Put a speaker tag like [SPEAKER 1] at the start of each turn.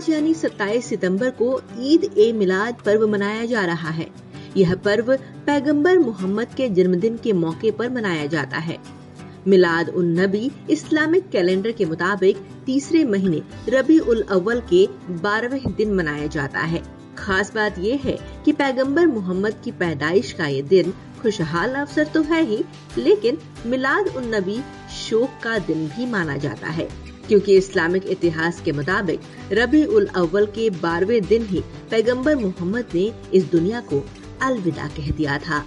[SPEAKER 1] आज यानी 27 सितंबर को ईद ए मिलाद पर्व मनाया जा रहा है। यह पर्व पैगंबर मोहम्मद के जन्मदिन के मौके पर मनाया जाता है। मिलाद उन नबी इस्लामिक कैलेंडर के मुताबिक तीसरे महीने रबी उल अव्वल के बारहवें दिन मनाया जाता है। खास बात यह है कि पैगंबर मोहम्मद की पैदाइश का ये दिन खुशहाल अवसर तो है ही, लेकिन मिलाद उन नबी शोक का दिन भी माना जाता है। क्योंकि इस्लामिक इतिहास के मुताबिक रबी उल अव्वल के बारहवें दिन ही पैगंबर मोहम्मद ने इस दुनिया को अलविदा कह दिया था।